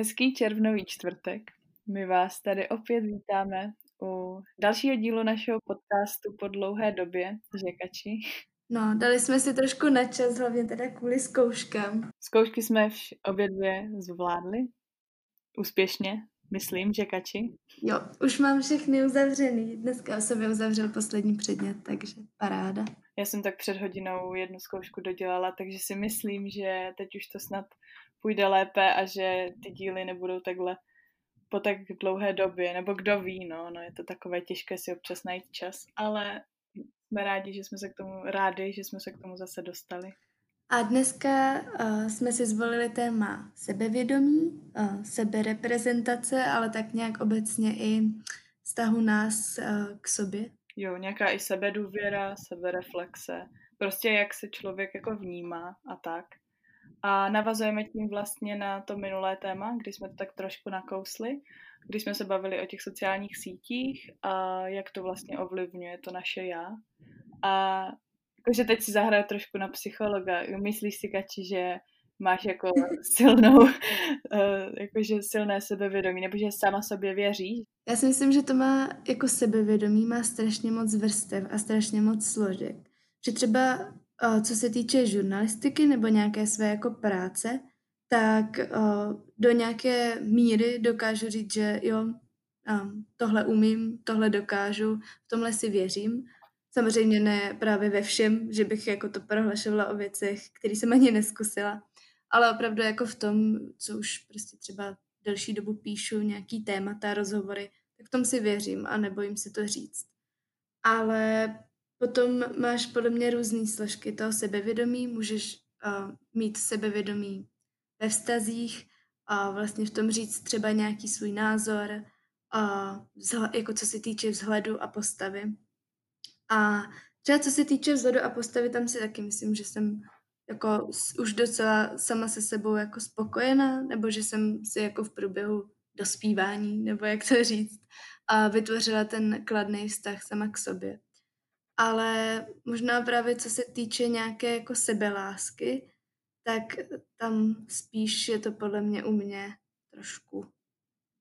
Hezký červnový čtvrtek. My vás tady opět vítáme u dalšího dílu našeho podcastu po dlouhé době, Žekači. No, dali jsme si trošku na čas, hlavně teda kvůli zkouškám. Zkoušky jsme vš- obě dvě zvládli. Úspěšně, myslím, Žekači. Jo, už mám všechny uzavřený. Dneska jsem je uzavřel poslední předmět, takže paráda. Já jsem tak před hodinou jednu zkoušku dodělala, takže si myslím, že teď už to snad půjde lépe a že ty díly nebudou takhle po tak dlouhé době, nebo kdo ví, no, no je to takové těžké si občas najít čas, ale jsme rádi, že jsme se k tomu, rádi, že jsme se k tomu zase dostali. A dneska uh, jsme si zvolili téma sebevědomí, uh, sebereprezentace, ale tak nějak obecně i vztahu nás uh, k sobě. Jo, nějaká i sebedůvěra, sebereflexe, prostě jak se člověk jako vnímá a tak. A navazujeme tím vlastně na to minulé téma, kdy jsme to tak trošku nakousli, kdy jsme se bavili o těch sociálních sítích a jak to vlastně ovlivňuje to naše já. A jakože teď si zahraju trošku na psychologa. Myslíš si, Kači, že máš jako silnou, jakože silné sebevědomí, nebo že sama sobě věříš? Já si myslím, že to má jako sebevědomí, má strašně moc vrstev a strašně moc složek. Že třeba co se týče žurnalistiky nebo nějaké své jako práce, tak do nějaké míry dokážu říct, že jo, tohle umím, tohle dokážu, v tomhle si věřím. Samozřejmě ne právě ve všem, že bych jako to prohlašovala o věcech, které jsem ani neskusila, ale opravdu jako v tom, co už prostě třeba delší dobu píšu, nějaký témata, rozhovory, tak v tom si věřím a nebojím se to říct. Ale Potom máš podle mě různé složky toho sebevědomí. Můžeš uh, mít sebevědomí ve vztazích a vlastně v tom říct třeba nějaký svůj názor, a vzhled, jako co se týče vzhledu a postavy. A třeba co se týče vzhledu a postavy, tam si taky myslím, že jsem jako už docela sama se sebou jako spokojená, nebo že jsem si jako v průběhu dospívání, nebo jak to říct, a vytvořila ten kladný vztah sama k sobě ale možná právě co se týče nějaké jako sebelásky, tak tam spíš je to podle mě u mě trošku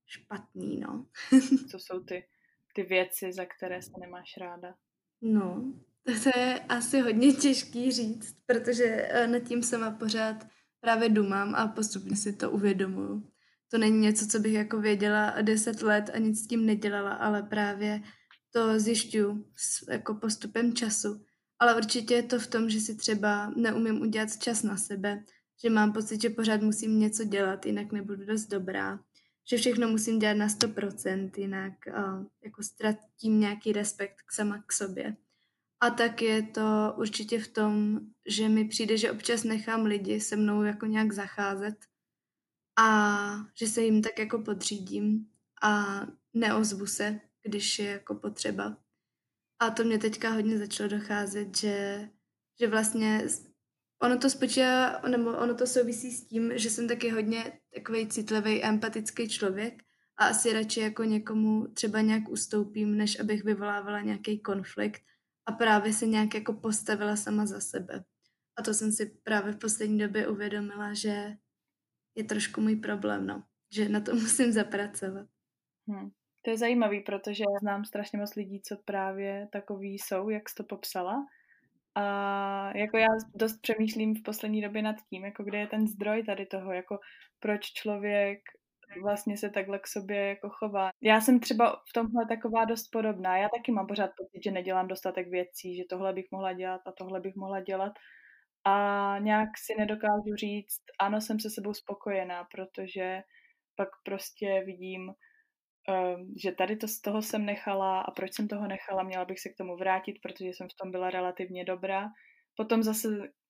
špatný, no. co jsou ty, ty věci, za které se nemáš ráda? No, to je asi hodně těžký říct, protože eh, nad tím sama pořád právě dumám a postupně si to uvědomuju. To není něco, co bych jako věděla deset let a nic s tím nedělala, ale právě to zjišťuju s jako postupem času. Ale určitě je to v tom, že si třeba neumím udělat čas na sebe, že mám pocit, že pořád musím něco dělat, jinak nebudu dost dobrá, že všechno musím dělat na 100%, jinak uh, jako ztratím nějaký respekt k sama k sobě. A tak je to určitě v tom, že mi přijde, že občas nechám lidi se mnou jako nějak zacházet a že se jim tak jako podřídím a neozvu se, když je jako potřeba. A to mě teďka hodně začalo docházet, že, že vlastně ono to spočívá, nebo ono to souvisí s tím, že jsem taky hodně takový citlivý, empatický člověk a asi radši jako někomu třeba nějak ustoupím, než abych vyvolávala nějaký konflikt a právě se nějak jako postavila sama za sebe. A to jsem si právě v poslední době uvědomila, že je trošku můj problém, no. Že na to musím zapracovat. Hmm. To je zajímavý, protože já znám strašně moc lidí, co právě takový jsou, jak jsi to popsala. A jako já dost přemýšlím v poslední době nad tím, jako kde je ten zdroj tady toho, jako proč člověk vlastně se takhle k sobě jako chová. Já jsem třeba v tomhle taková dost podobná. Já taky mám pořád pocit, že nedělám dostatek věcí, že tohle bych mohla dělat a tohle bych mohla dělat. A nějak si nedokážu říct, ano, jsem se sebou spokojená, protože pak prostě vidím, že tady to z toho jsem nechala a proč jsem toho nechala, měla bych se k tomu vrátit, protože jsem v tom byla relativně dobrá. Potom zase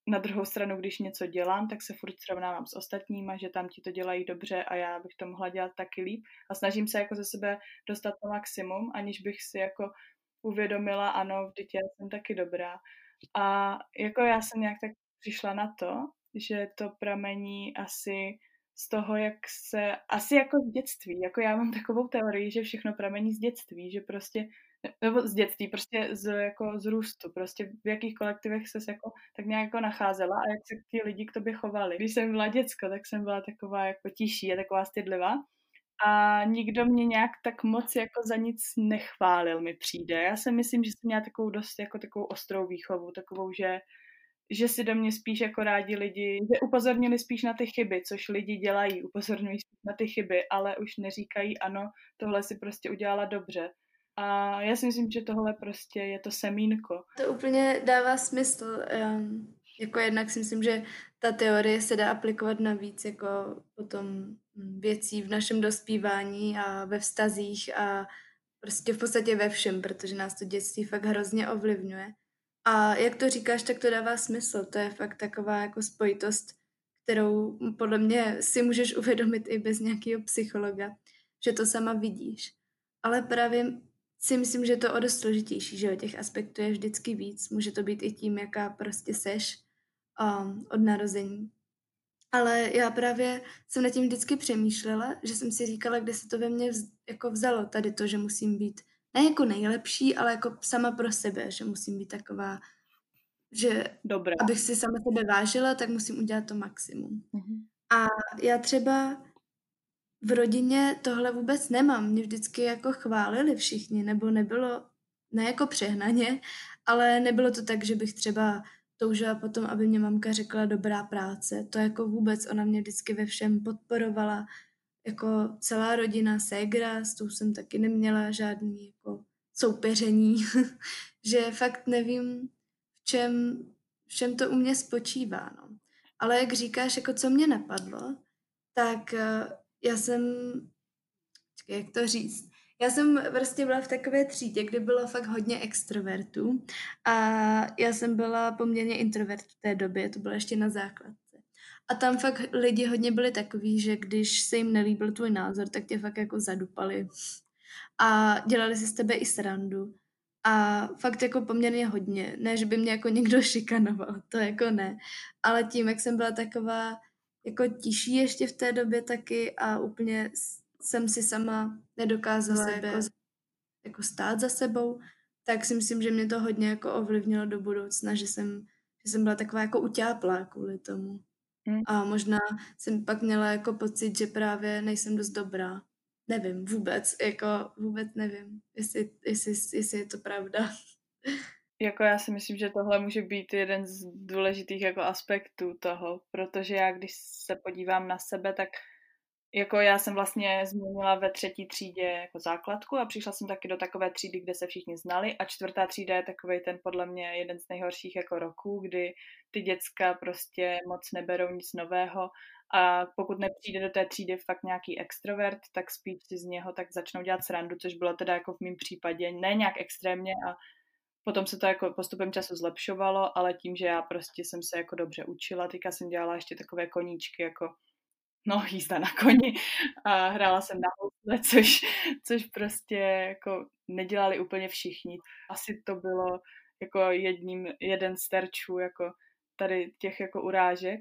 na druhou stranu, když něco dělám, tak se furt srovnávám s ostatníma, že tam ti to dělají dobře a já bych to mohla dělat taky líp. A snažím se jako ze sebe dostat to maximum, aniž bych si jako uvědomila, ano, vždyť já jsem taky dobrá. A jako já jsem nějak tak přišla na to, že to pramení asi z toho, jak se, asi jako z dětství, jako já mám takovou teorii, že všechno pramení z dětství, že prostě, nebo z dětství, prostě z, jako z růstu, prostě v jakých kolektivech se jako tak nějak jako nacházela a jak se ti lidi k tobě chovali. Když jsem byla děcko, tak jsem byla taková jako tiší a taková stydlivá a nikdo mě nějak tak moc jako za nic nechválil mi přijde. Já si myslím, že jsem měla takovou dost jako takovou ostrou výchovu, takovou, že že si do mě spíš jako rádi lidi, že upozornili spíš na ty chyby, což lidi dělají, upozorňují spíš na ty chyby, ale už neříkají ano, tohle si prostě udělala dobře. A já si myslím, že tohle prostě je to semínko. To úplně dává smysl. Um, jako jednak si myslím, že ta teorie se dá aplikovat na víc jako potom věcí v našem dospívání a ve vztazích a prostě v podstatě ve všem, protože nás to dětství fakt hrozně ovlivňuje. A jak to říkáš, tak to dává smysl. To je fakt taková jako spojitost, kterou podle mě si můžeš uvědomit i bez nějakého psychologa, že to sama vidíš. Ale právě si myslím, že to o dost složitější, že o těch aspektů je vždycky víc. Může to být i tím, jaká prostě seš um, od narození. Ale já právě jsem nad tím vždycky přemýšlela, že jsem si říkala, kde se to ve mně vz, jako vzalo, tady to, že musím být ne jako nejlepší, ale jako sama pro sebe, že musím být taková, že Dobrá. abych si sama sebe vážila, tak musím udělat to maximum. Mm-hmm. A já třeba v rodině tohle vůbec nemám. Mě vždycky jako chválili všichni, nebo nebylo, ne jako přehnaně, ale nebylo to tak, že bych třeba toužila potom, aby mě mamka řekla dobrá práce. To jako vůbec, ona mě vždycky ve všem podporovala, jako celá rodina, ségra, s tou jsem taky neměla žádný jako soupeření, že fakt nevím, v čem, v čem to u mě spočívá, no. Ale jak říkáš, jako co mě napadlo, tak uh, já jsem, jak to říct, já jsem prostě byla v takové třídě, kde bylo fakt hodně extrovertů a já jsem byla poměrně introvert v té době, to bylo ještě na základ. A tam fakt lidi hodně byli takový, že když se jim nelíbil tvůj názor, tak tě fakt jako zadupali. A dělali si z tebe i srandu. A fakt jako poměrně hodně. Ne, že by mě jako někdo šikanoval, to jako ne. Ale tím, jak jsem byla taková jako tiší ještě v té době taky a úplně jsem si sama nedokázala sebe, jako, jako stát za sebou, tak si myslím, že mě to hodně jako ovlivnilo do budoucna, že jsem, že jsem byla taková jako utáplá kvůli tomu. Hmm. A možná jsem pak měla jako pocit, že právě nejsem dost dobrá. Nevím vůbec, jako vůbec nevím, jestli, jestli, jestli je to pravda. Jako já si myslím, že tohle může být jeden z důležitých jako aspektů toho, protože já když se podívám na sebe, tak jako já jsem vlastně změnila ve třetí třídě jako základku a přišla jsem taky do takové třídy, kde se všichni znali a čtvrtá třída je takový ten podle mě jeden z nejhorších jako roků, kdy ty děcka prostě moc neberou nic nového a pokud nepřijde do té třídy fakt nějaký extrovert, tak spíš si z něho tak začnou dělat srandu, což bylo teda jako v mém případě ne nějak extrémně a Potom se to jako postupem času zlepšovalo, ale tím, že já prostě jsem se jako dobře učila, teďka jsem dělala ještě takové koníčky, jako no, jízda na koni a hrála jsem na housle, což, což prostě jako nedělali úplně všichni. Asi to bylo jako jedním, jeden z terčů jako tady těch jako urážek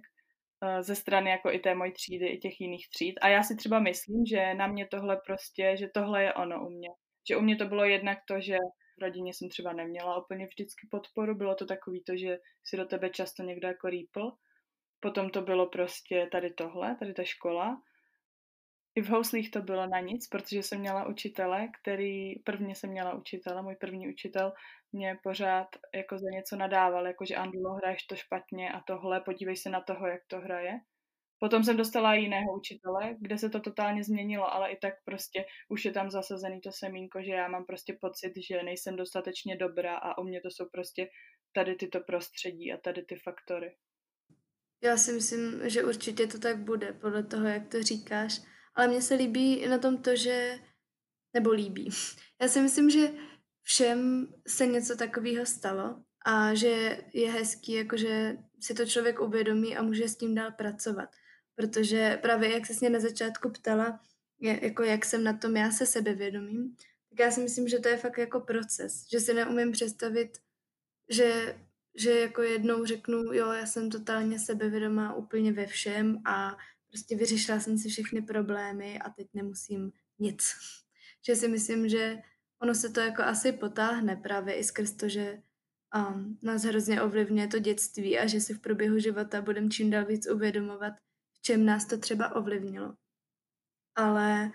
eh, ze strany jako i té mojí třídy, i těch jiných tříd. A já si třeba myslím, že na mě tohle prostě, že tohle je ono u mě. Že u mě to bylo jednak to, že v rodině jsem třeba neměla úplně vždycky podporu, bylo to takový to, že si do tebe často někdo jako rýpl Potom to bylo prostě tady tohle, tady ta škola. I v houslích to bylo na nic, protože jsem měla učitele, který, prvně jsem měla učitele, můj první učitel mě pořád jako za něco nadával, jako že Andulo, hraješ to špatně a tohle, podívej se na toho, jak to hraje. Potom jsem dostala jiného učitele, kde se to totálně změnilo, ale i tak prostě už je tam zasazený to semínko, že já mám prostě pocit, že nejsem dostatečně dobrá a u mě to jsou prostě tady tyto prostředí a tady ty faktory. Já si myslím, že určitě to tak bude, podle toho, jak to říkáš. Ale mně se líbí na tom to, že... Nebo líbí. Já si myslím, že všem se něco takového stalo a že je hezký, jakože si to člověk uvědomí a může s tím dál pracovat. Protože právě jak se mě na začátku ptala, je, jako jak jsem na tom já se sebevědomím, tak já si myslím, že to je fakt jako proces. Že si neumím představit, že že jako jednou řeknu, jo, já jsem totálně sebevědomá úplně ve všem a prostě vyřešila jsem si všechny problémy a teď nemusím nic. Že si myslím, že ono se to jako asi potáhne právě i skrz to, že um, nás hrozně ovlivňuje to dětství a že si v průběhu života budeme čím dál víc uvědomovat, v čem nás to třeba ovlivnilo. Ale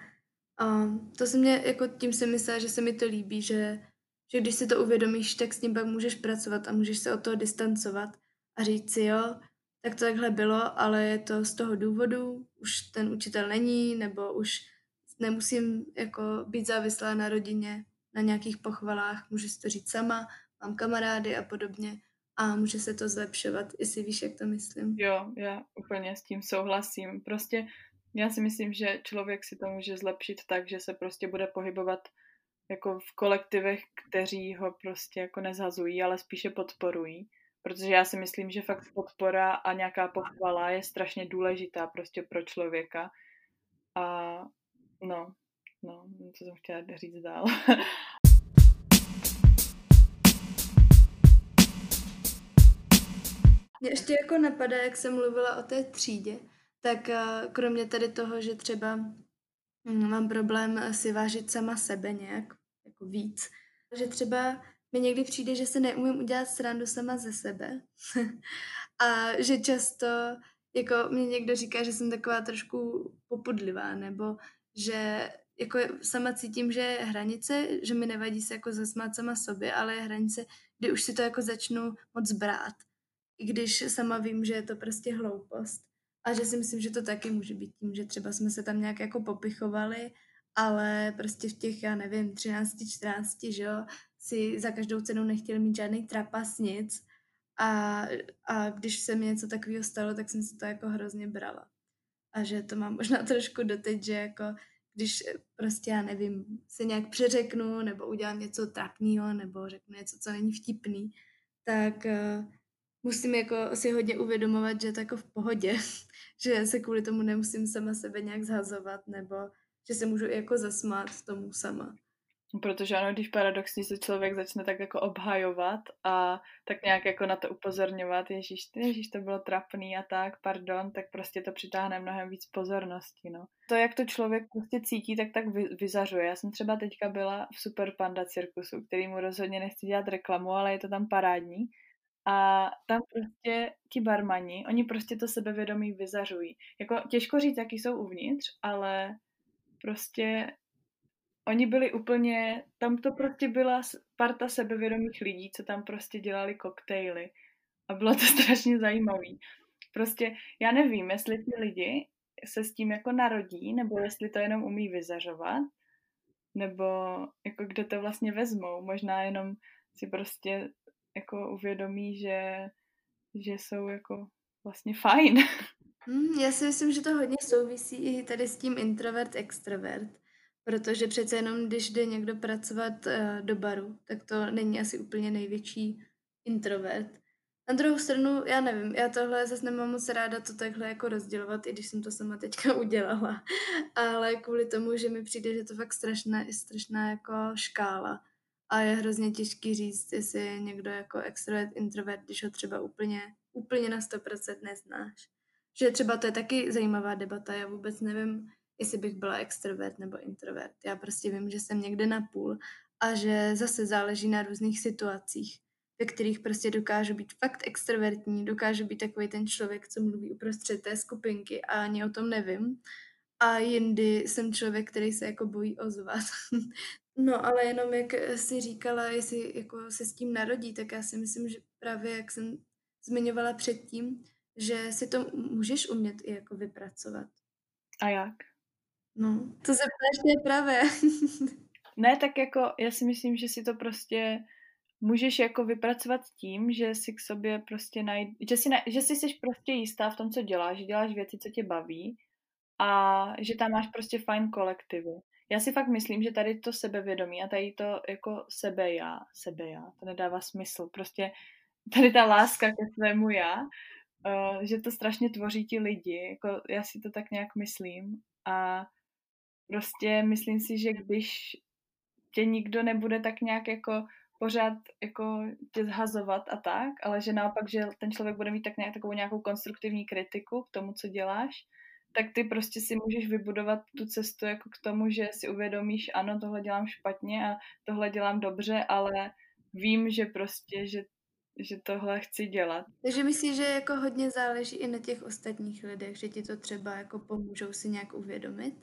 um, to se mě, jako tím si myslela, že se mi to líbí, že, že když si to uvědomíš, tak s tím pak můžeš pracovat a můžeš se od toho distancovat a říct si, jo, tak to takhle bylo, ale je to z toho důvodu, už ten učitel není, nebo už nemusím jako být závislá na rodině, na nějakých pochvalách, můžu si to říct sama, mám kamarády a podobně a může se to zlepšovat, jestli víš, jak to myslím. Jo, já úplně s tím souhlasím. Prostě já si myslím, že člověk si to může zlepšit tak, že se prostě bude pohybovat jako v kolektivech, kteří ho prostě jako nezhazují, ale spíše podporují. Protože já si myslím, že fakt podpora a nějaká pochvala je strašně důležitá prostě pro člověka. A no, no, co jsem chtěla říct dál. Mě ještě jako napadá, jak jsem mluvila o té třídě, tak eh, kromě tady toho, že třeba hm, mám problém si vážit sama sebe nějak, jako víc, že třeba mi někdy přijde, že se neumím udělat srandu sama ze sebe a že často jako mě někdo říká, že jsem taková trošku popudlivá, nebo že jako sama cítím, že je hranice, že mi nevadí se jako zasmát sama sobě, ale je hranice, kdy už si to jako začnu moc brát. I když sama vím, že je to prostě hloupost. A že si myslím, že to taky může být tím, že třeba jsme se tam nějak jako popichovali, ale prostě v těch, já nevím, 13, 14, že jo, si za každou cenu nechtěl mít žádný trapas, nic. A, a když se mi něco takového stalo, tak jsem si to jako hrozně brala. A že to mám možná trošku doteď, že jako když prostě, já nevím, se nějak přeřeknu, nebo udělám něco trapného, nebo řeknu něco, co není vtipný, tak uh, musím jako si hodně uvědomovat, že je to jako v pohodě, že se kvůli tomu nemusím sama sebe nějak zhazovat, nebo že se můžu i jako zasmát tomu sama. Protože ano, když paradoxně se člověk začne tak jako obhajovat a tak nějak jako na to upozorňovat, ježíš, ježíš to bylo trapný a tak, pardon, tak prostě to přitáhne mnohem víc pozornosti, no. To, jak to člověk prostě cítí, tak tak vy, vyzařuje. Já jsem třeba teďka byla v Super Panda cirkusu, který mu rozhodně nechci dělat reklamu, ale je to tam parádní. A tam prostě ti barmani, oni prostě to sebevědomí vyzařují. Jako těžko říct, jaký jsou uvnitř, ale prostě oni byli úplně, tam to prostě byla parta sebevědomých lidí, co tam prostě dělali koktejly. A bylo to strašně zajímavý. Prostě já nevím, jestli ti lidi se s tím jako narodí, nebo jestli to jenom umí vyzařovat, nebo jako kde to vlastně vezmou. Možná jenom si prostě jako uvědomí, že, že jsou jako vlastně fajn. Hmm, já si myslím, že to hodně souvisí i tady s tím introvert-extrovert, protože přece jenom, když jde někdo pracovat uh, do baru, tak to není asi úplně největší introvert. Na druhou stranu, já nevím, já tohle zase nemám moc ráda to takhle jako rozdělovat, i když jsem to sama teďka udělala, ale kvůli tomu, že mi přijde, že to fakt strašná, strašná jako škála a je hrozně těžký říct, jestli je někdo jako extrovert, introvert, když ho třeba úplně, úplně na 100% neznáš. Že třeba to je taky zajímavá debata, já vůbec nevím, jestli bych byla extrovert nebo introvert. Já prostě vím, že jsem někde na půl a že zase záleží na různých situacích, ve kterých prostě dokážu být fakt extrovertní, dokážu být takový ten člověk, co mluví uprostřed té skupinky a ani o tom nevím. A jindy jsem člověk, který se jako bojí ozvat. No, ale jenom jak si říkala, jestli jako se s tím narodí, tak já si myslím, že právě jak jsem zmiňovala předtím, že si to můžeš umět i jako vypracovat. A jak? No, to se ptáš právě. ne, tak jako já si myslím, že si to prostě můžeš jako vypracovat tím, že si k sobě prostě najd... že si, na... že si jsi prostě jistá v tom, co děláš, že děláš věci, co tě baví a že tam máš prostě fajn kolektivy já si fakt myslím, že tady to sebevědomí a tady to jako sebe já, sebe já, to nedává smysl. Prostě tady ta láska ke svému já, uh, že to strašně tvoří ti lidi, jako já si to tak nějak myslím a prostě myslím si, že když tě nikdo nebude tak nějak jako pořád jako tě zhazovat a tak, ale že naopak, že ten člověk bude mít tak nějak takovou nějakou konstruktivní kritiku k tomu, co děláš, tak ty prostě si můžeš vybudovat tu cestu jako k tomu, že si uvědomíš, ano, tohle dělám špatně a tohle dělám dobře, ale vím, že prostě, že že tohle chci dělat. Takže myslíš, že jako hodně záleží i na těch ostatních lidech, že ti to třeba jako pomůžou si nějak uvědomit?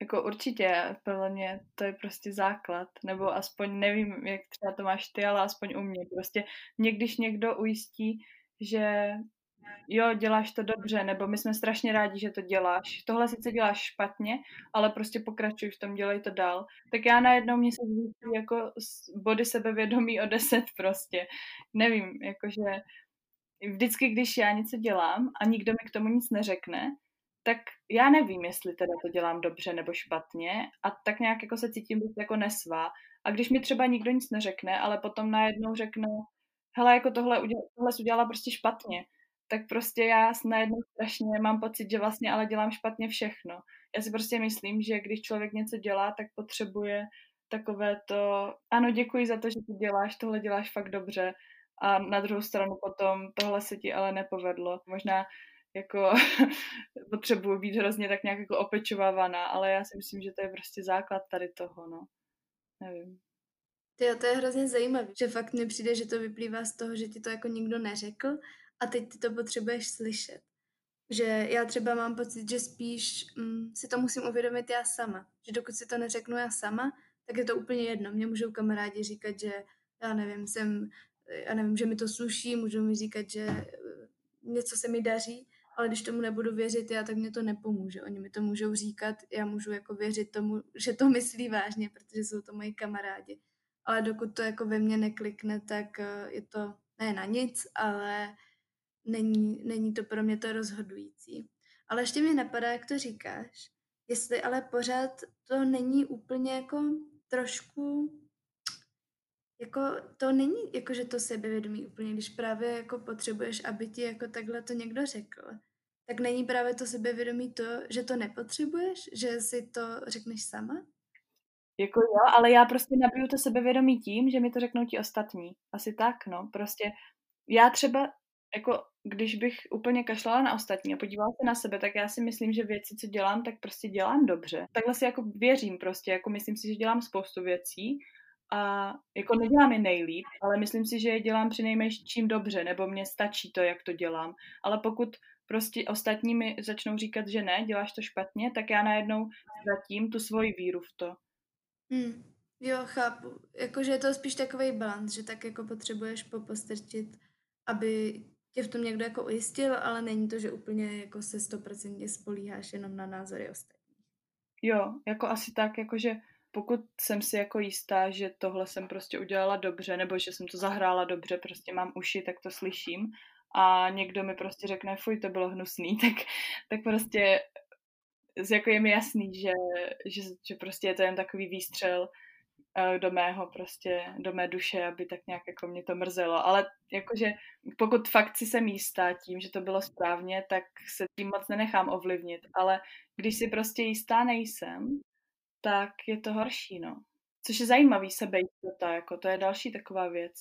Jako určitě, podle mě to je prostě základ, nebo aspoň nevím, jak třeba to máš ty, ale aspoň u mě. Prostě mě, když někdo ujistí, že jo, děláš to dobře, nebo my jsme strašně rádi, že to děláš. Tohle sice děláš špatně, ale prostě pokračuj v tom, dělej to dál. Tak já najednou mě se zvýší jako body sebevědomí o deset prostě. Nevím, jakože vždycky, když já něco dělám a nikdo mi k tomu nic neřekne, tak já nevím, jestli teda to dělám dobře nebo špatně a tak nějak jako se cítím být jako nesvá. A když mi třeba nikdo nic neřekne, ale potom najednou řekne, hele, jako tohle, udělala, tohle jsi udělala prostě špatně, tak prostě já najednou strašně mám pocit, že vlastně ale dělám špatně všechno. Já si prostě myslím, že když člověk něco dělá, tak potřebuje takové to, ano, děkuji za to, že to děláš, tohle děláš fakt dobře. A na druhou stranu potom tohle se ti ale nepovedlo. Možná jako potřebuji být hrozně tak nějak jako opečovávaná, ale já si myslím, že to je prostě základ tady toho, no. Nevím. Tyjo, to je hrozně zajímavé, že fakt mi přijde, že to vyplývá z toho, že ti to jako nikdo neřekl a teď ty to potřebuješ slyšet. Že já třeba mám pocit, že spíš mm, si to musím uvědomit já sama. Že dokud si to neřeknu já sama, tak je to úplně jedno. Mě můžou kamarádi říkat, že já nevím, jsem, já nevím, že mi to sluší, můžou mi říkat, že eh, něco se mi daří, ale když tomu nebudu věřit já, tak mě to nepomůže. Oni mi to můžou říkat, já můžu jako věřit tomu, že to myslí vážně, protože jsou to moji kamarádi. Ale dokud to jako ve mně neklikne, tak eh, je to ne na nic, ale není, není to pro mě to rozhodující. Ale ještě mi napadá, jak to říkáš, jestli ale pořád to není úplně jako trošku jako to není jako, že to sebevědomí úplně, když právě jako potřebuješ, aby ti jako takhle to někdo řekl, tak není právě to sebevědomí to, že to nepotřebuješ, že si to řekneš sama? Jako jo, ale já prostě nabiju to sebevědomí tím, že mi to řeknou ti ostatní. Asi tak, no. Prostě já třeba jako když bych úplně kašlala na ostatní a podívala se na sebe, tak já si myslím, že věci, co dělám, tak prostě dělám dobře. Takhle si jako věřím prostě, jako myslím si, že dělám spoustu věcí a jako nedělám je nejlíp, ale myslím si, že je dělám čím dobře, nebo mě stačí to, jak to dělám. Ale pokud prostě ostatní mi začnou říkat, že ne, děláš to špatně, tak já najednou ztratím tu svoji víru v to. Hmm. Jo, chápu. Jakože je to spíš takový balans, že tak jako potřebuješ popostrčit, aby tě v tom někdo jako ujistil, ale není to, že úplně jako se stoprocentně spolíháš jenom na názory ostatních. Jo, jako asi tak, jakože pokud jsem si jako jistá, že tohle jsem prostě udělala dobře, nebo že jsem to zahrála dobře, prostě mám uši, tak to slyším a někdo mi prostě řekne, fuj, to bylo hnusný, tak, tak prostě jako je mi jasný, že, že, že prostě je to jen takový výstřel Eh, do mého prostě, do mé duše, aby tak nějak jako mě to mrzelo. Ale jakože pokud fakt si jsem jistá tím, že to bylo správně, tak se tím moc nenechám ovlivnit. Ale když si prostě jistá nejsem, tak je to horší, no. Což je zajímavý sebejistota, jako to je další taková věc.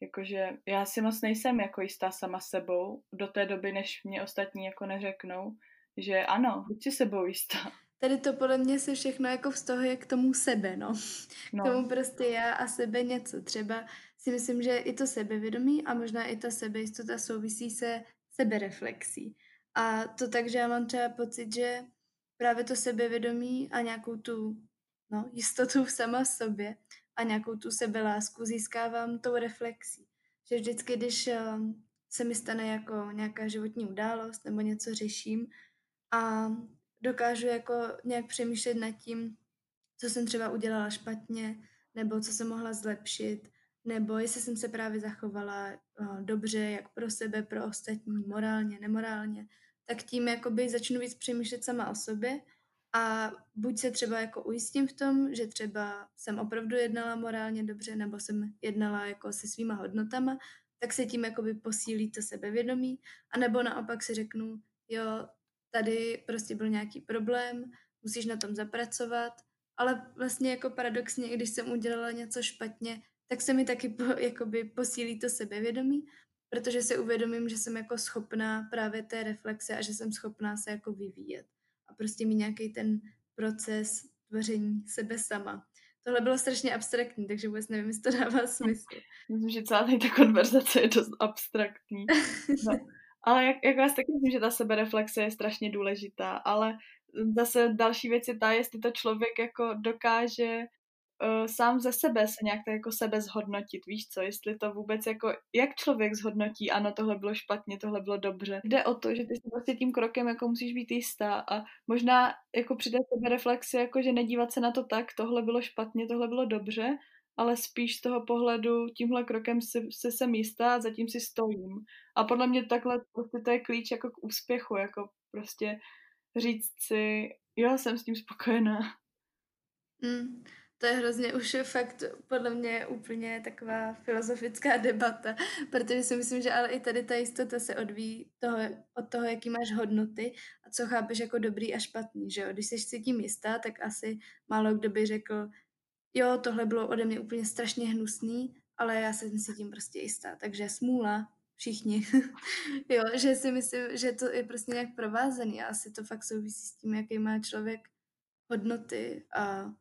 Jakože já si moc nejsem jako jistá sama sebou do té doby, než mě ostatní jako neřeknou, že ano, buď si sebou jistá. Tady to podle mě se všechno jako vztahuje k tomu sebe, no. no. K tomu prostě já a sebe něco. Třeba si myslím, že i to sebevědomí a možná i ta sebejistota souvisí se sebereflexí. A to tak, že já mám třeba pocit, že právě to sebevědomí a nějakou tu no, jistotu sama v sobě a nějakou tu sebelásku získávám tou reflexí. Že vždycky, když um, se mi stane jako nějaká životní událost nebo něco řeším a dokážu jako nějak přemýšlet nad tím, co jsem třeba udělala špatně, nebo co jsem mohla zlepšit, nebo jestli jsem se právě zachovala uh, dobře, jak pro sebe, pro ostatní, morálně, nemorálně, tak tím jakoby začnu víc přemýšlet sama o sobě a buď se třeba jako ujistím v tom, že třeba jsem opravdu jednala morálně dobře, nebo jsem jednala jako se svýma hodnotama, tak se tím jakoby posílí to sebevědomí, a nebo naopak si řeknu, jo, tady prostě byl nějaký problém, musíš na tom zapracovat, ale vlastně jako paradoxně, když jsem udělala něco špatně, tak se mi taky po, jakoby posílí to sebevědomí, protože si uvědomím, že jsem jako schopná právě té reflexe a že jsem schopná se jako vyvíjet. A prostě mít nějaký ten proces tvoření sebe sama. Tohle bylo strašně abstraktní, takže vůbec nevím, jestli to dává smysl. Myslím, že celá ta konverzace je dost abstraktní. No. Ale jak, jak vás taky myslím, že ta sebereflexe je strašně důležitá, ale zase další věc je ta, jestli to člověk jako dokáže uh, sám ze sebe se nějak tak jako sebe zhodnotit, víš co, jestli to vůbec jako, jak člověk zhodnotí, ano, tohle bylo špatně, tohle bylo dobře. Jde o to, že ty si prostě tím krokem jako musíš být jistá a možná jako při té sebereflexi, jako že nedívat se na to tak, tohle bylo špatně, tohle bylo dobře, ale spíš z toho pohledu tímhle krokem se, se jsem jistá a zatím si stojím. A podle mě takhle prostě to je klíč jako k úspěchu, jako prostě říct si, jo, jsem s tím spokojená. Mm, to je hrozně už fakt podle mě úplně taková filozofická debata, protože si myslím, že ale i tady ta jistota se odvíjí toho, od toho, jaký máš hodnoty a co chápeš jako dobrý a špatný, že jo? Když jsi si tím jistá, tak asi málo kdo by řekl, jo, tohle bylo ode mě úplně strašně hnusný, ale já jsem si tím prostě jistá, takže smůla, všichni. jo, že si myslím, že to je prostě nějak provázaný a asi to fakt souvisí s tím, jaký má člověk hodnoty a,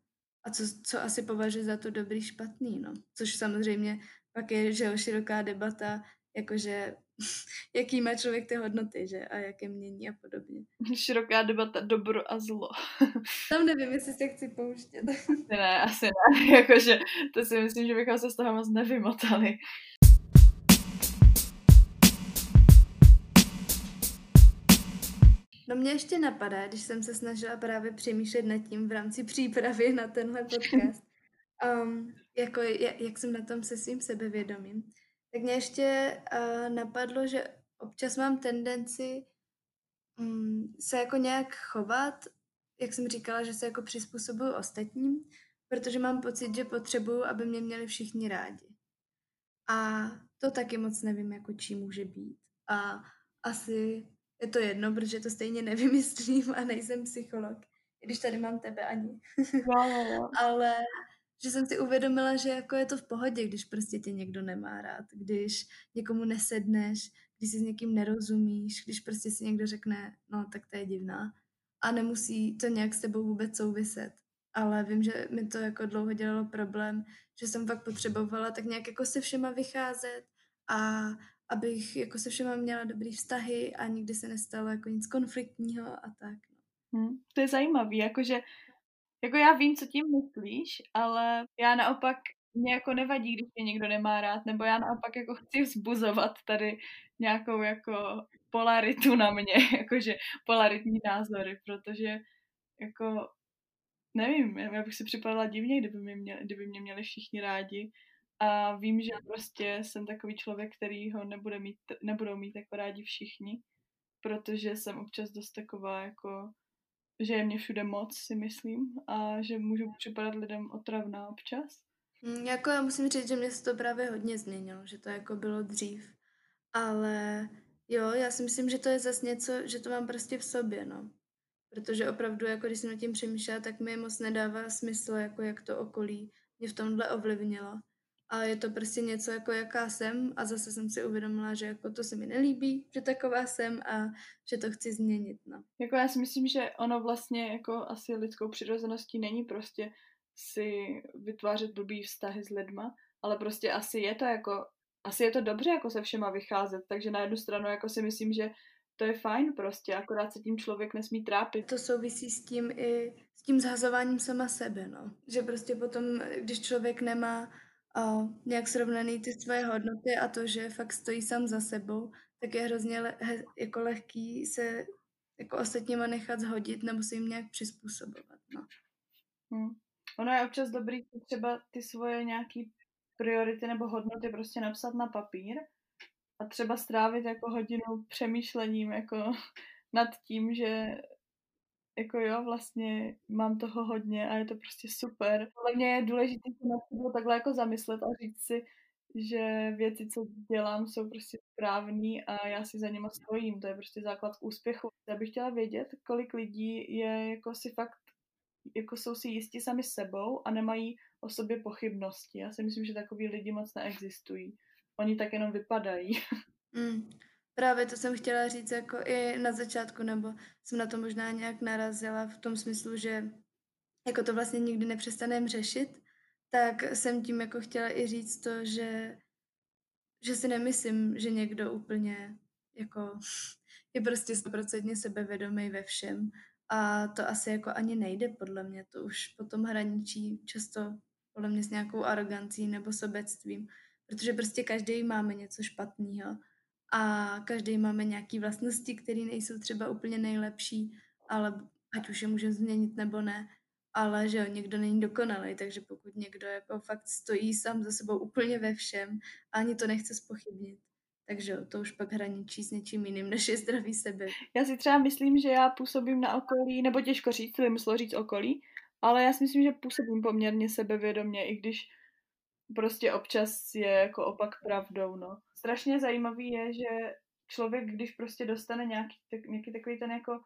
a co, co asi považuje za to dobrý, špatný, no. Což samozřejmě pak je, že široká debata, jakože jaký má člověk ty hodnoty, že? A jak je mění a podobně. Široká debata dobro a zlo. Tam nevím, jestli se chci pouštět. Asi ne, asi ne. Jakože to si myslím, že bychom se z toho moc nevymotali. No mě ještě napadá, když jsem se snažila právě přemýšlet nad tím v rámci přípravy na tenhle podcast, um, jako jak, jak jsem na tom se svým sebevědomím, tak mě ještě uh, napadlo, že občas mám tendenci um, se jako nějak chovat, jak jsem říkala, že se jako přizpůsobuju ostatním, protože mám pocit, že potřebuju, aby mě měli všichni rádi. A to taky moc nevím, jako čí může být. A asi je to jedno, protože to stejně nevymyslím a nejsem psycholog. I když tady mám tebe ani. Jo, jo, jo. Ale že jsem si uvědomila, že jako je to v pohodě, když prostě tě někdo nemá rád, když někomu nesedneš, když si s někým nerozumíš, když prostě si někdo řekne, no tak to je divná. A nemusí to nějak s tebou vůbec souviset. Ale vím, že mi to jako dlouho dělalo problém, že jsem fakt potřebovala tak nějak jako se všema vycházet a abych jako se všema měla dobrý vztahy a nikdy se nestalo jako nic konfliktního a tak. No. Hmm, to je zajímavý, jakože jako já vím, co tím myslíš, ale já naopak mě jako nevadí, když mě někdo nemá rád, nebo já naopak jako chci vzbuzovat tady nějakou jako polaritu na mě, jakože polaritní názory, protože jako nevím, já bych si připadala divně, kdyby mě, měli, kdyby mě měli všichni rádi a vím, že prostě jsem takový člověk, který ho nebude mít, nebudou mít jako rádi všichni, protože jsem občas dost taková jako že je mě všude moc, si myslím, a že můžu připadat lidem otravná občas. Mm, jako já musím říct, že mě se to právě hodně změnilo, že to jako bylo dřív. Ale jo, já si myslím, že to je zase něco, že to mám prostě v sobě, no. Protože opravdu, jako když jsem nad tím přemýšlela, tak mi moc nedává smysl, jako jak to okolí mě v tomhle ovlivnilo a je to prostě něco jako jaká jsem a zase jsem si uvědomila, že jako to se mi nelíbí, že taková jsem a že to chci změnit, no. Jako já si myslím, že ono vlastně jako asi lidskou přirozeností není prostě si vytvářet blbý vztahy s lidma, ale prostě asi je to jako, asi je to dobře jako se všema vycházet, takže na jednu stranu jako si myslím, že to je fajn prostě, akorát se tím člověk nesmí trápit. To souvisí s tím i s tím zhazováním sama sebe, no. Že prostě potom, když člověk nemá a nějak srovnaný ty svoje hodnoty a to, že fakt stojí sám za sebou, tak je hrozně le, he, jako lehký se jako ostatníma nechat zhodit nebo se jim nějak přizpůsobovat. No. Hmm. Ono je občas dobrý třeba ty svoje nějaký priority nebo hodnoty prostě napsat na papír a třeba strávit jako hodinu přemýšlením jako nad tím, že jako jo, vlastně mám toho hodně a je to prostě super. Podle mě je důležité se nad sebou takhle jako zamyslet a říct si, že věci, co dělám, jsou prostě správný a já si za něma stojím. To je prostě základ k úspěchu. Já bych chtěla vědět, kolik lidí je jako si fakt, jako jsou si jistí sami sebou a nemají o sobě pochybnosti. Já si myslím, že takový lidi moc neexistují. Oni tak jenom vypadají. Mm. Právě to jsem chtěla říct jako i na začátku, nebo jsem na to možná nějak narazila v tom smyslu, že jako to vlastně nikdy nepřestaneme řešit, tak jsem tím jako chtěla i říct to, že, že si nemyslím, že někdo úplně jako je prostě stoprocentně sebevědomý ve všem a to asi jako ani nejde podle mě, to už potom hraničí často podle mě s nějakou arogancí nebo sobectvím, protože prostě každý máme něco špatného a každý máme nějaké vlastnosti, které nejsou třeba úplně nejlepší, ale ať už je můžeme změnit nebo ne, ale že jo, někdo není dokonalý, takže pokud někdo jako fakt stojí sám za sebou úplně ve všem a ani to nechce spochybnit, takže jo, to už pak hraničí s něčím jiným, než je zdraví sebe. Já si třeba myslím, že já působím na okolí, nebo těžko říct, to vymyslo říct okolí, ale já si myslím, že působím poměrně sebevědomě, i když prostě občas je jako opak pravdou, no. Strašně zajímavý je, že člověk, když prostě dostane nějaký, tak, nějaký takový ten jako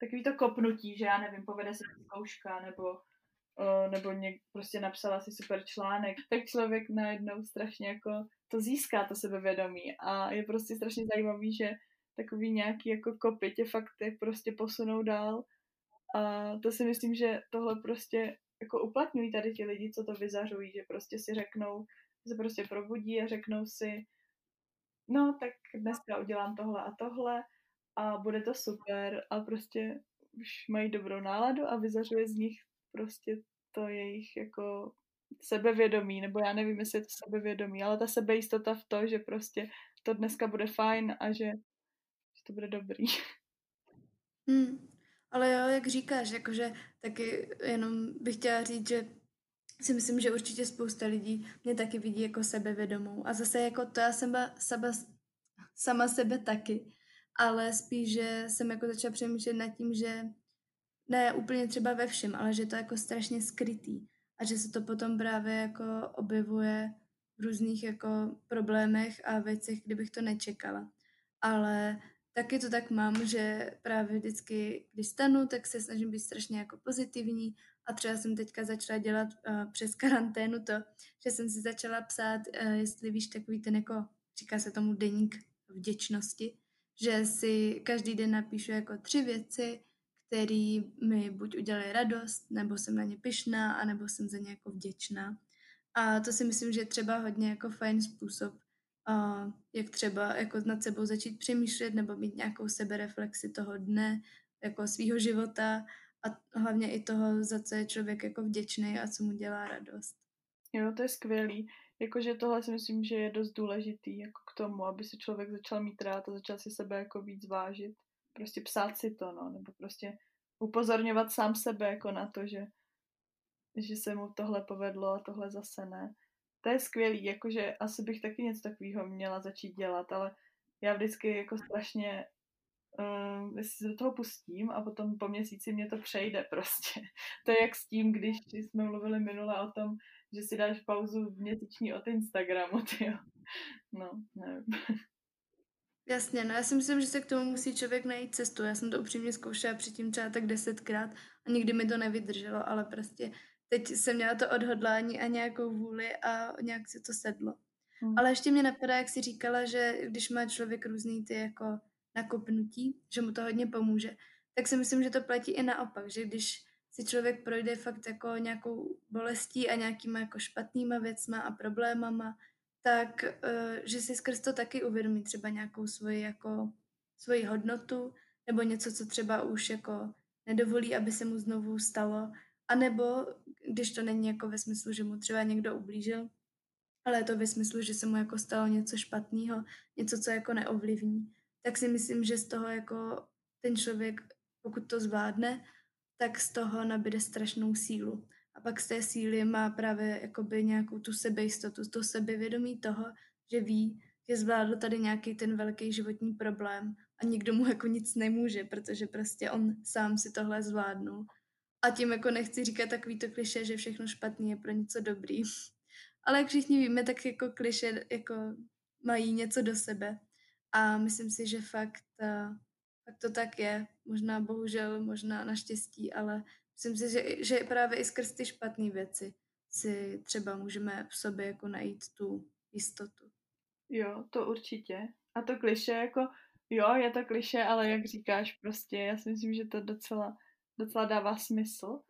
takový to kopnutí, že já nevím, povede se zkouška, nebo uh, nebo něk, prostě napsala si super článek, tak člověk najednou strašně jako to získá, to sebevědomí. A je prostě strašně zajímavý, že takový nějaký jako kopy tě fakt jak prostě posunou dál. A to si myslím, že tohle prostě jako uplatňují tady ti lidi, co to vyzařují, že prostě si řeknou, se prostě probudí a řeknou si, no tak dneska udělám tohle a tohle a bude to super a prostě už mají dobrou náladu a vyzařuje z nich prostě to jejich jako sebevědomí, nebo já nevím, jestli je to sebevědomí, ale ta sebejistota v to, že prostě to dneska bude fajn a že, že to bude dobrý. Hmm. Ale jo, jak říkáš, jakože taky jenom bych chtěla říct, že si myslím, že určitě spousta lidí mě taky vidí jako sebevědomou. A zase jako to já jsem sama, sama sebe taky ale spíš, že jsem jako začala přemýšlet nad tím, že ne úplně třeba ve všem, ale že to je jako strašně skrytý a že se to potom právě jako objevuje v různých jako problémech a věcech, kdybych to nečekala. Ale taky to tak mám, že právě vždycky, když stanu, tak se snažím být strašně jako pozitivní a třeba jsem teďka začala dělat uh, přes karanténu to, že jsem si začala psát, uh, jestli víš, takový ten jako, říká se tomu deník vděčnosti, že si každý den napíšu jako tři věci, které mi buď udělají radost, nebo jsem na ně pyšná, anebo jsem za ně jako vděčná. A to si myslím, že je třeba hodně jako fajn způsob, uh, jak třeba jako nad sebou začít přemýšlet nebo mít nějakou sebereflexi toho dne, jako svého života a hlavně i toho, za co je člověk jako vděčný a co mu dělá radost. Jo, to je skvělý. Jakože tohle si myslím, že je dost důležitý jako k tomu, aby se člověk začal mít rád a začal si sebe jako víc vážit. Prostě psát si to, no, nebo prostě upozorňovat sám sebe jako na to, že, že se mu tohle povedlo a tohle zase ne. To je skvělý, jakože asi bych taky něco takového měla začít dělat, ale já vždycky jako strašně um, jestli se do toho pustím a potom po měsíci mě to přejde prostě. To je jak s tím, když jsme mluvili minule o tom, že si dáš pauzu měsíční od Instagramu, ty No, nevím. Jasně, no já si myslím, že se k tomu musí člověk najít cestu. Já jsem to upřímně zkoušela předtím třeba tak desetkrát a nikdy mi to nevydrželo, ale prostě teď jsem měla to odhodlání a nějakou vůli a nějak si to sedlo. Hmm. Ale ještě mě napadá, jak jsi říkala, že když má člověk různý ty jako nakopnutí, že mu to hodně pomůže, tak si myslím, že to platí i naopak, že když si člověk projde fakt jako nějakou bolestí a nějakýma jako špatnýma věcma a problémama, tak eh, že si skrz to taky uvědomí třeba nějakou svoji jako svoji hodnotu nebo něco, co třeba už jako nedovolí, aby se mu znovu stalo, a nebo když to není jako ve smyslu, že mu třeba někdo ublížil, ale je to ve smyslu, že se mu jako stalo něco špatného, něco, co jako neovlivní, tak si myslím, že z toho jako ten člověk, pokud to zvládne, tak z toho nabíde strašnou sílu. A pak z té síly má právě jakoby nějakou tu sebejistotu, to sebevědomí toho, že ví, že zvládl tady nějaký ten velký životní problém a nikdo mu jako nic nemůže, protože prostě on sám si tohle zvládnul. A tím jako nechci říkat takový to kliše, že všechno špatný je pro něco dobrý. Ale jak všichni víme, tak jako kliše jako mají něco do sebe. A myslím si, že fakt eh, tak to tak je. Možná bohužel, možná naštěstí, ale myslím si, že, že právě i skrz ty špatné věci si třeba můžeme v sobě jako najít tu jistotu. Jo, to určitě. A A to kliše jako, jo, je to kliše, ale jak říkáš prostě, já si myslím, že to docela, docela dává smysl.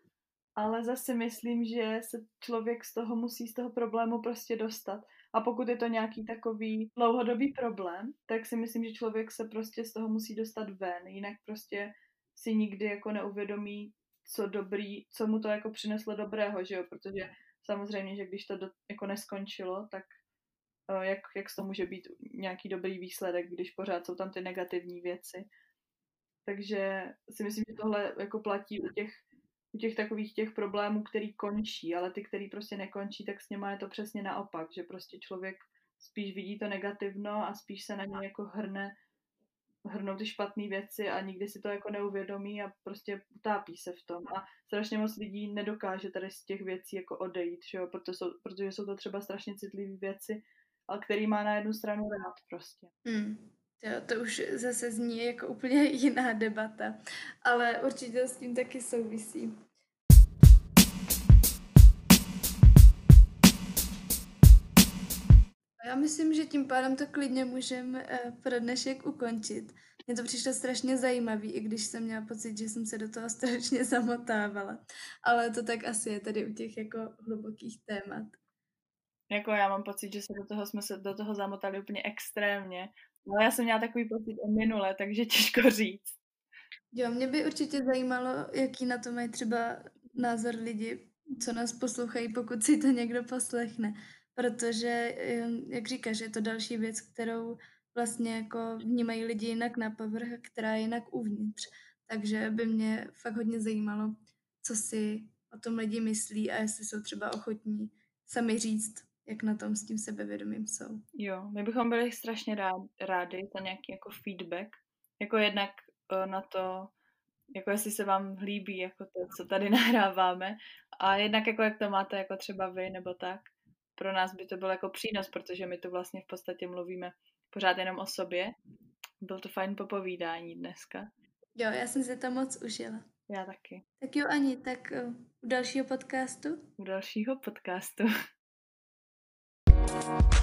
Ale zase myslím, že se člověk z toho musí z toho problému prostě dostat. A pokud je to nějaký takový dlouhodobý problém, tak si myslím, že člověk se prostě z toho musí dostat ven. Jinak prostě si nikdy jako neuvědomí, co dobrý, co mu to jako přineslo dobrého, že jo, protože samozřejmě, že když to do, jako neskončilo, tak uh, jak, jak to může být nějaký dobrý výsledek, když pořád jsou tam ty negativní věci. Takže si myslím, že tohle jako platí u těch, u těch takových těch problémů, který končí, ale ty, který prostě nekončí, tak s něma je to přesně naopak, že prostě člověk spíš vidí to negativno a spíš se na ně jako hrne hrnou ty špatné věci a nikdy si to jako neuvědomí a prostě utápí se v tom. A strašně moc lidí nedokáže tady z těch věcí jako odejít, že jo? Protože, jsou, protože jsou to třeba strašně citlivé věci, ale který má na jednu stranu rád prostě. Hmm. Jo, to už zase zní jako úplně jiná debata, ale určitě s tím taky souvisí. Já myslím, že tím pádem to klidně můžeme eh, pro dnešek ukončit. Mně to přišlo strašně zajímavý, i když jsem měla pocit, že jsem se do toho strašně zamotávala. Ale to tak asi je tady u těch jako hlubokých témat. Jako já mám pocit, že se do toho jsme se do toho zamotali úplně extrémně. Ale já jsem měla takový pocit o minule, takže těžko říct. Jo, mě by určitě zajímalo, jaký na to mají třeba názor lidi, co nás poslouchají, pokud si to někdo poslechne protože, jak říkáš, je to další věc, kterou vlastně jako vnímají lidi jinak na povrch, která je jinak uvnitř. Takže by mě fakt hodně zajímalo, co si o tom lidi myslí a jestli jsou třeba ochotní sami říct, jak na tom s tím sebevědomím jsou. Jo, my bychom byli strašně rád, rádi za nějaký jako feedback, jako jednak uh, na to, jako jestli se vám líbí jako to, co tady nahráváme a jednak jako jak to máte jako třeba vy nebo tak pro nás by to byl jako přínos, protože my tu vlastně v podstatě mluvíme pořád jenom o sobě. Byl to fajn popovídání dneska. Jo, já jsem si to moc užila. Já taky. Tak jo, Ani, tak uh, u dalšího podcastu? U dalšího podcastu.